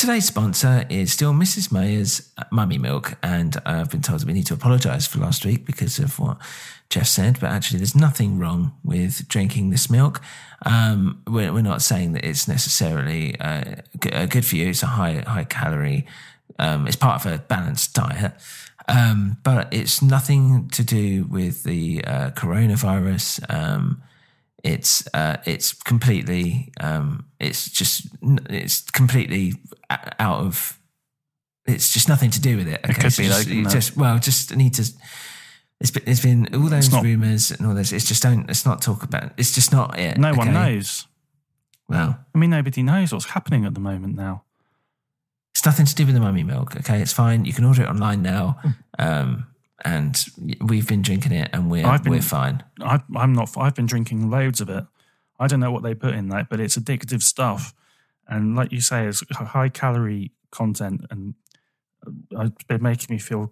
Today's sponsor is still Mrs. Mayer's Mummy Milk, and I've been told that we need to apologise for last week because of what Jeff said. But actually, there's nothing wrong with drinking this milk. Um, we're, we're not saying that it's necessarily uh, uh, good for you. It's a high high calorie. Um, it's part of a balanced diet, um, but it's nothing to do with the uh, coronavirus. It's uh, it's completely um, it's just it's completely out of it's just nothing to do with it. Okay, could So be, just, it? just well, just need to. It's been, it's been all those not- rumors and all this. It's just don't. Let's not talk about. It's just not it. No one knows. Well, I mean, nobody knows what's happening at the moment now. it's nothing to do with the mummy milk. Okay, it's fine. You can order it online now, um, and we've been drinking it, and we're been- we're fine. I, I'm not. I've been drinking loads of it. I don't know what they put in that, but it's addictive stuff. And like you say, it's high calorie content, and uh, it's been making me feel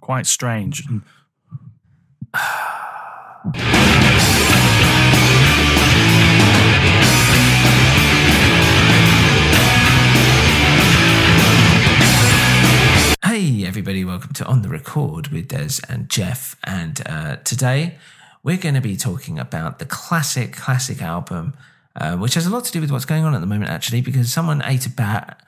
quite strange. welcome to On the Record with Des and Jeff. And uh, today we're going to be talking about the classic, classic album, uh, which has a lot to do with what's going on at the moment, actually, because someone ate a bat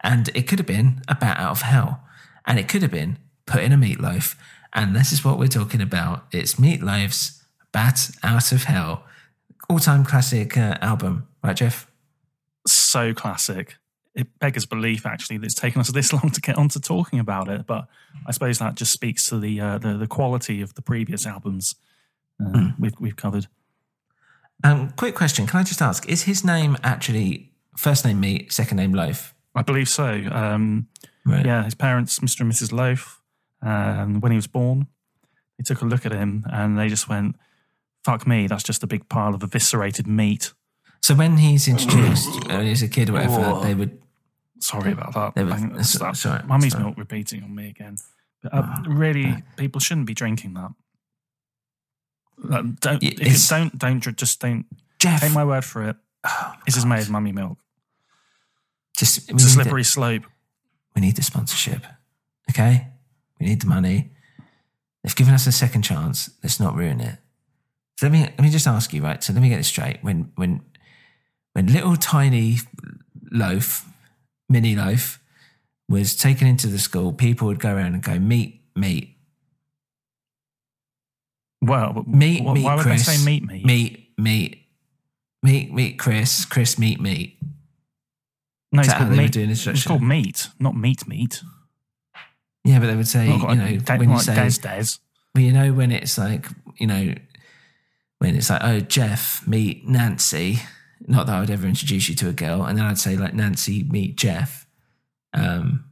and it could have been a bat out of hell. And it could have been put in a meatloaf. And this is what we're talking about. It's Meatloaf's Bat Out of Hell, all time classic uh, album. Right, Jeff? so classic. It beggars belief, actually, that it's taken us this long to get onto talking about it. But I suppose that just speaks to the uh, the, the quality of the previous albums uh, we've we've covered. Um, quick question. Can I just ask, is his name actually first name Meat, second name Loaf? I believe so. Um, Right. Yeah, his parents, Mr. and Mrs. Loaf, um, when he was born, they took a look at him and they just went, "Fuck me, that's just a big pile of eviscerated meat." So when he's introduced, uh, when he's a kid or whatever, Whoa. they would. Sorry about that. They were- Bang, that's so- that. sorry, Mummy's sorry. milk repeating on me again. But, uh, really, people shouldn't be drinking that. Uh, don't, if you don't, don't, just don't. Jeff, Take my word for it. Oh, This is made of mummy milk. Just It's a slippery slope. we need the sponsorship. Okay, we need the money. They've given us a second chance. Let's not ruin it. So let me let me just ask you, right? So let me get this straight. When when when little tiny loaf, mini loaf, was taken into the school, people would go around and go meet, meet. Well, meet, wh- meat. why would Chris, they say meet meat? Meet, meat, meat, meat. Chris, Chris, meet, meet. No, it's called meat. doing It's called meat, not meat, meat. Yeah, but they would say, Not you know, de- when you like say, Des Des. well, you know, when it's like, you know, when it's like, oh, Jeff, meet Nancy. Not that I would ever introduce you to a girl, and then I'd say like Nancy, meet Jeff. Um,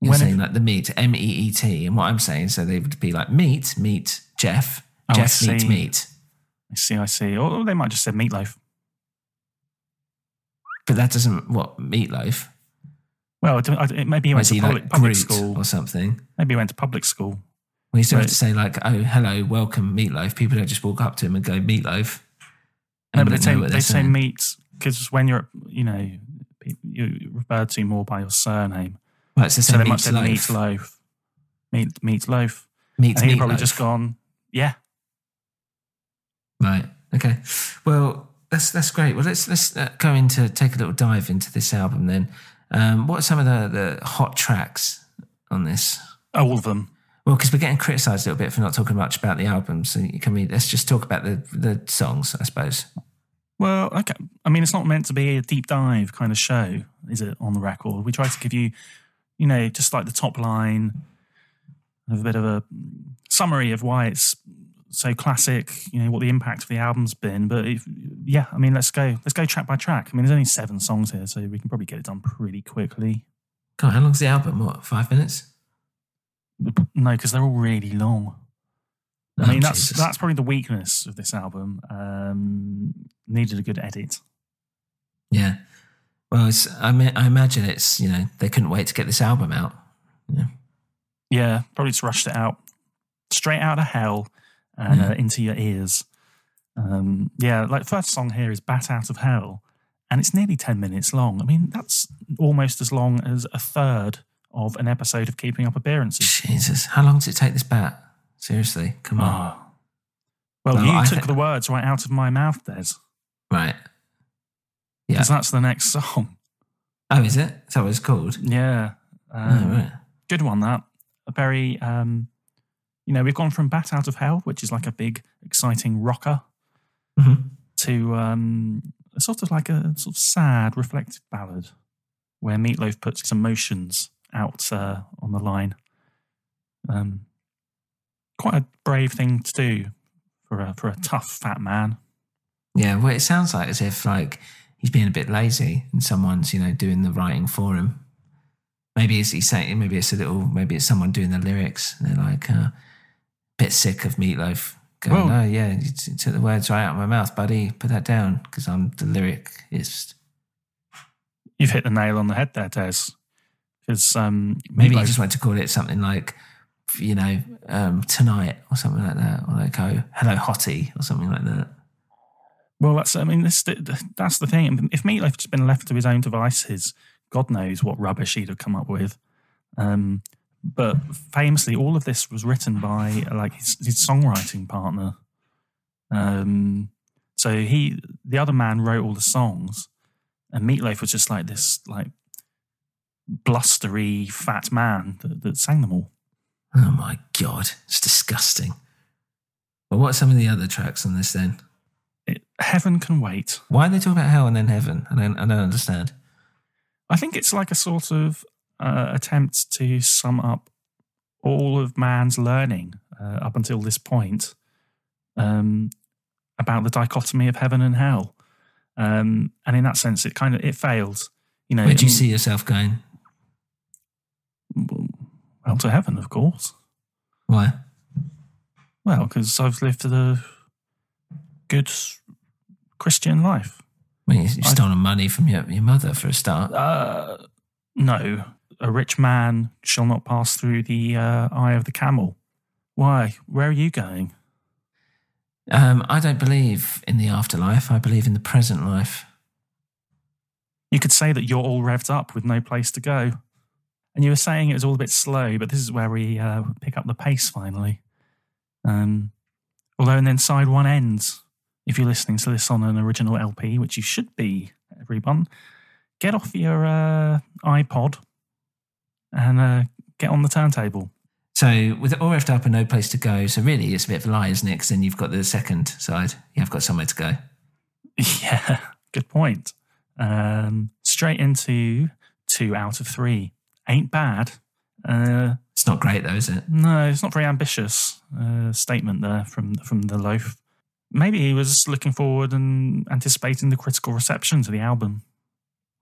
you're When saying if- like the meet, M E E T, and what I'm saying, so they would be like meet, meet Jeff, Oh, I Jeff meet see. meet. I see, I see. Or they might just say meatloaf. But that doesn't what meatloaf. Well, it, it, maybe he went to public, like public school. or something? Maybe he went to public school. We still have to say like, oh, hello, welcome, meatloaf. People don't just walk up to him and go meatloaf. No, but they say they say meat because when you're you know you're referred to more by your surname. Right, so, So they might say meatloaf. meatloaf, meat meatloaf. Meat, And he'd probably meatloaf. just gone, yeah. Right. Okay. Well, that's that's great. Well, let's let's uh, go into take a little dive into this album then. Um, what are some of the, the hot tracks on this? All of them. Well, because we're getting criticised a little bit for not talking much about the album. So can we let's just talk about the the songs, I suppose. Well, okay. I mean, it's not meant to be a deep dive kind of show, is it? On the record, we try to give you, you know, just like the top line, a bit of a summary of why it's so classic. You know what the impact of the album's been. But if, yeah, I mean, let's go. Let's go track by track. I mean, there's only seven songs here, so we can probably get it done pretty quickly. God, how long's the album? What, five minutes? No, because they're all really long. I Oh, mean, that's Jesus. that's probably the weakness of this album. Um, needed a good edit. Yeah. Well, it's, I mean, I imagine it's you know they couldn't wait to get this album out. Yeah. Yeah, probably just rushed it out straight out of hell and Yeah. uh, into your ears. Um, yeah, like first song here is "Bat Out of Hell," and it's nearly ten minutes long. I mean, that's almost as long as a third of an episode of Keeping Up Appearances. Jesus, how long does it take this bat? Seriously, come on. Oh. Well, Well, you I took thi- the words right out of my mouth, Des, Right. Yeah. because that's the next song. Oh, is it? Is that what it's called? Yeah, oh, um, right. good one. That a very, um, you know, we've gone from "Bat Out of Hell," which is like a big, exciting rocker, Mhm. to um, a sort of like a sort of sad, reflective ballad where Meatloaf puts his emotions out uh, on the line. Um, quite a brave thing to do for a for a tough fat man. Yeah, well, it sounds like as if like he's being a bit lazy and someone's you know doing the writing for him. Maybe it's he's saying maybe it's a little maybe it's someone doing the lyrics. And they're like uh, a bit sick of Meatloaf. Going, Well- oh yeah, you t- took the words right out of my mouth, buddy. Put that down because I'm the lyricist. You've hit the nail on the head there, Des. Because um, Maybe Meatloaf- just wanted to call it something like, you know, um, tonight or something like that, or like oh hello hottie or something like that. Well, that's I mean, this that's the thing. If Meatloaf had just been left to his own devices, God knows what rubbish he'd have come up with. Um, but famously, all of this was written by like his, his songwriting partner. Um, so he, the other man, wrote all the songs, and Meatloaf was just like this, like blustery fat man that, that sang them all. Oh my god, it's disgusting. Well, what are some of the other tracks on this then? It, Heaven can wait. Why are they talking about hell and then heaven? I don't, I don't understand. I think it's like a sort of uh, attempt to sum up all of man's learning uh, up until this point um, about the dichotomy of heaven and hell. Um, and in that sense, it kind of it failed. You know, Where do you see yourself going? Well, to heaven, of course. Why? Well, because I've lived a good Christian life. I mean, you've stolen money from your, your mother for a start. Uh, no, a rich man shall not pass through the uh, eye of the camel. Why? Where are you going? Um, I don't believe in the afterlife. I believe in the present life. You could say that you're all revved up with no place to go. And you were saying it was all a bit slow, but this is where we uh, pick up the pace finally. Um, although, and then side one ends. If you're listening to this on an original LP, which you should be, everyone, get off your uh, iPod and uh, get on the turntable. So with all revved up and no place to go, so really it's a bit of a lie, isn't it? Because then you've got the second side. You have got somewhere to go. Yeah, good point. Um, straight into two out of three. Ain't bad. Uh, It's not great though, is it? no, it's not very ambitious uh, statement there from from the loaf. Maybe he was looking forward and anticipating the critical reception to the album.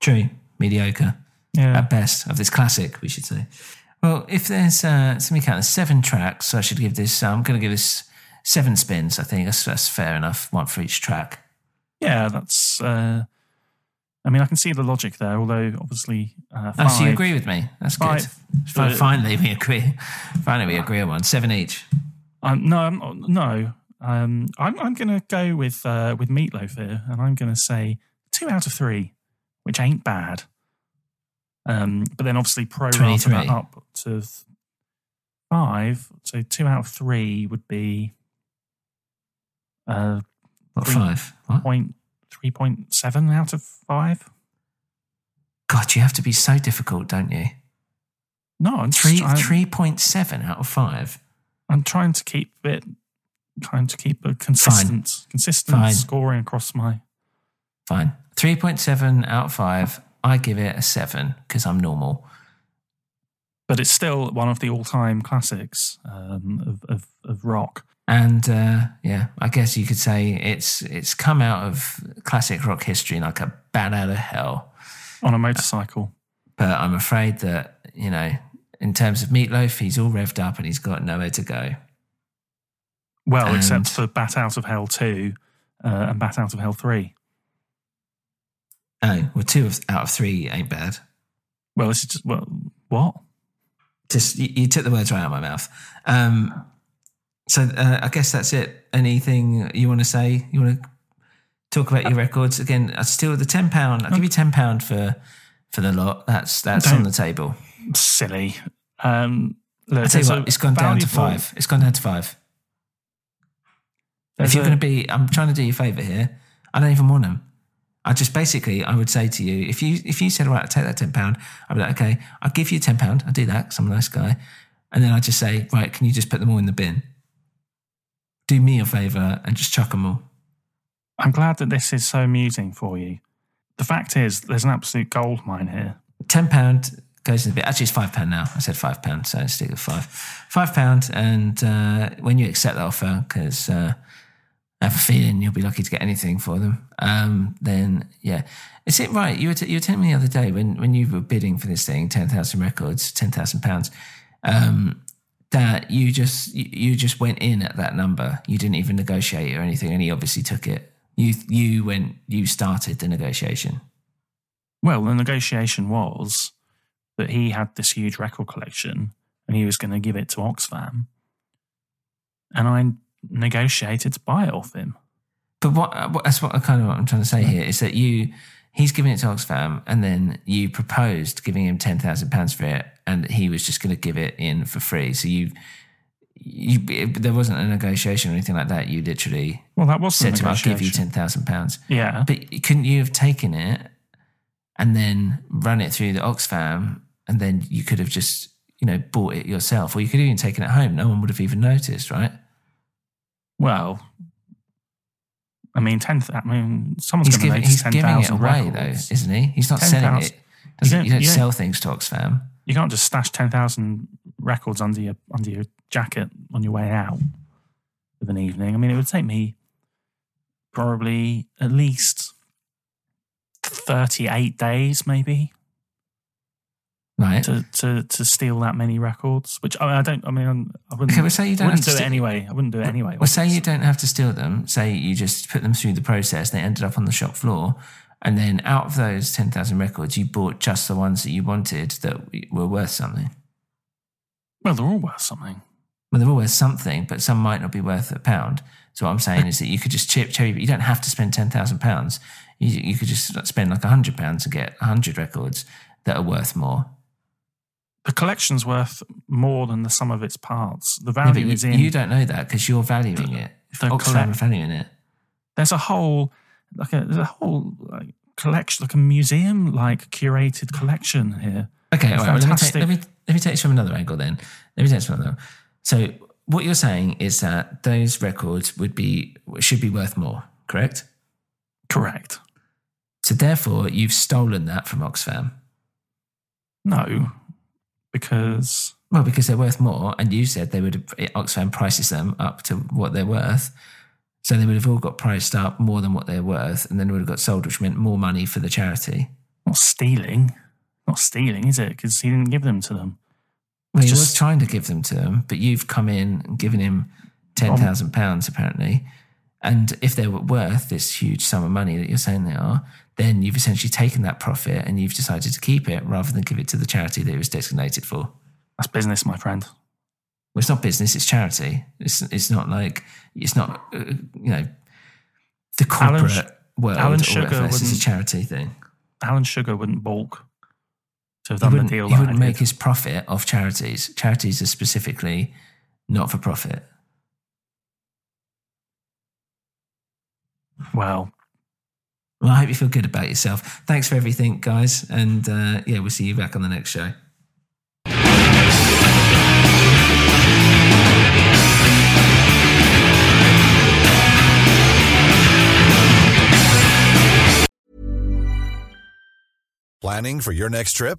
True. Mediocre. Yeah, At best, of this classic, we should say. Well, if there's, uh, let me count, there's seven tracks, so I should give this, I'm going to give this seven spins, I think. That's, that's fair enough, one for each track. yeah, that's. Uh, I mean, I can see the logic there, although obviously, uh, Oh, so you agree with me? That's Five. good. Fi- Five. Finally, we agree. Finally, we agree on one. Seven each. Um, no, I'm not- no. Um, I'm I'm going to go with uh, with Meatloaf here, and I'm going to say two out of three, which ain't bad. Um, but then obviously pro rata 23. that up to five, so two out of three would be uh, What, five? What? point three point seven out of five. God, you have to be so difficult, don't you? No, I'm just Three, trying- 3.7 out of five. I'm trying to keep it, trying to keep a consistent, consistent Fine. scoring across my. Fine. 3.7 out of five. I give it a seven because I'm normal. But it's still one of the all-time classics um, of, of of rock. And uh, yeah, I guess you could say it's it's come out of classic rock history like a bat out of hell. on a motorcycle. But I'm afraid that, you know, in terms of Meatloaf, he's all revved up and he's got nowhere to go. Well, And- except for Bat Out of Hell 2 uh, and Bat Out of Hell 3. Oh, well, two of, out of three ain't bad. Well, this is just, well, what? Just you, you took the words right out of my mouth. Um, so uh, I guess that's it. Anything you want to say? You want to talk about your records again? I still the ten pound. I'll give you ten pound for for the lot. That's that's on Don't- the table. Silly. Um, look, I tell you what, it's gone down to valuable- five. It's gone down to five. there's if you're a- going to be, I'm trying to do you a favour here. I don't even want them. I just basically, I would say to you, if you if you said, right, I'll take that ten pound, I'd be like, okay, I'll give you ten pound. I'll do that because I'm a nice guy, and then I just say, right, can you just put them all in the bin? Do me a favour and just chuck them all. I'm glad that this is so amusing for you. The fact is, there's an absolute gold mine here. Ten pound goes in the bin. Actually, it's five pound now. I said five pound, so stick with five. Five pound, and uh, when you accept that offer, because uh, I have a feeling you'll be lucky to get anything for them. Um, then yeah, is it right? You were t- you were telling me the other day when when you were bidding for this thing, ten thousand records, ten thousand pounds. That you just you, just went in at that number. You didn't even negotiate or anything, and he obviously took it. You you went you started the negotiation. Well, the negotiation was that he had this huge record collection and he was going to give it to Oxfam. And I negotiated to buy it off him. But what, what that's what I kind of what I'm trying to say here is that you he's giving it to Oxfam and then you proposed giving him ten thousand pounds for it and he was just going to give it in for free. So you you it, there wasn't a negotiation or anything like that. You literally Well, that was said to him, "I'll give you ten thousand pounds." Yeah. But couldn't you have taken it and then run it through the Oxfam and then you could have just you know bought it yourself, or you could have even taken it home. No one would have even noticed, right? Well, I mean, ten. I mean, someone's going to he's ten giving it away records. though, isn't he? He's not selling 10,000 it. Doesn't, don't- you don't you don't- sell things to Oxfam. You can't just stash ten thousand records under your under your jacket on your way out of an evening. I mean, it would take me probably at least thirty-eight days, maybe, Right. to to to steal that many records. Which I, mean, I don't. I mean, I'm- wouldn't. Okay, well, say you don't have do to it steal- anyway. I wouldn't do it anyway. Well, say you don't have to steal them. Say you just put them through the process. They ended up on the shop floor. And then out of those 10,000 records, you bought just the ones that you wanted that were worth something. Well, they're all worth something. Well, they're all worth something, but some might not be worth a pound. So what I'm saying is that you could just chip cherry, but you don't have to spend ten thousand pounds. You you could just spend like hundred pounds and get hundred records that are worth more. The collection's worth more than the sum of its parts. The Yeah, value you, is in. you don't know that because you're valuing it. the Oxfam collect- valuing it. there's a whole like a there's a whole like collection like a museum like curated collection here Okay, all right. Well, let, me take, Fantastic. let me let me take this from another angle then. Let me take this from another. So what you're saying is that those records would be should be worth more, correct? correct So therefore, you've stolen that from Oxfam. no because Well, because they're worth more, and you said they would have, Oxfam prices them up to what they're worth. So they would have all got priced up more than what they're worth, and then would have got sold, which meant more money for the charity. not stealing not stealing is it because he didn't give them to them Well, he was Just- trying to give them to him, but you've come in and given him ten thousand pounds apparently. And if they were worth this huge sum of money that you're saying they are, then you've essentially taken that profit and you've decided to keep it rather than give it to the charity that it was designated for. that's business my friend Well, it's not business; it's charity. It's it's not like it's not uh, you know the corporate Sh- world. Alan Sugar. It's a wouldn't- charity thing. Alan Sugar wouldn't balk to have He done the wouldn't, deal. he wouldn't make his profit off charities. Charities are specifically not for profit. Well, Well, I hope you feel good about yourself. Thanks for everything, guys, and uh, yeah, we'll see you back on the next show. Planning for your next trip?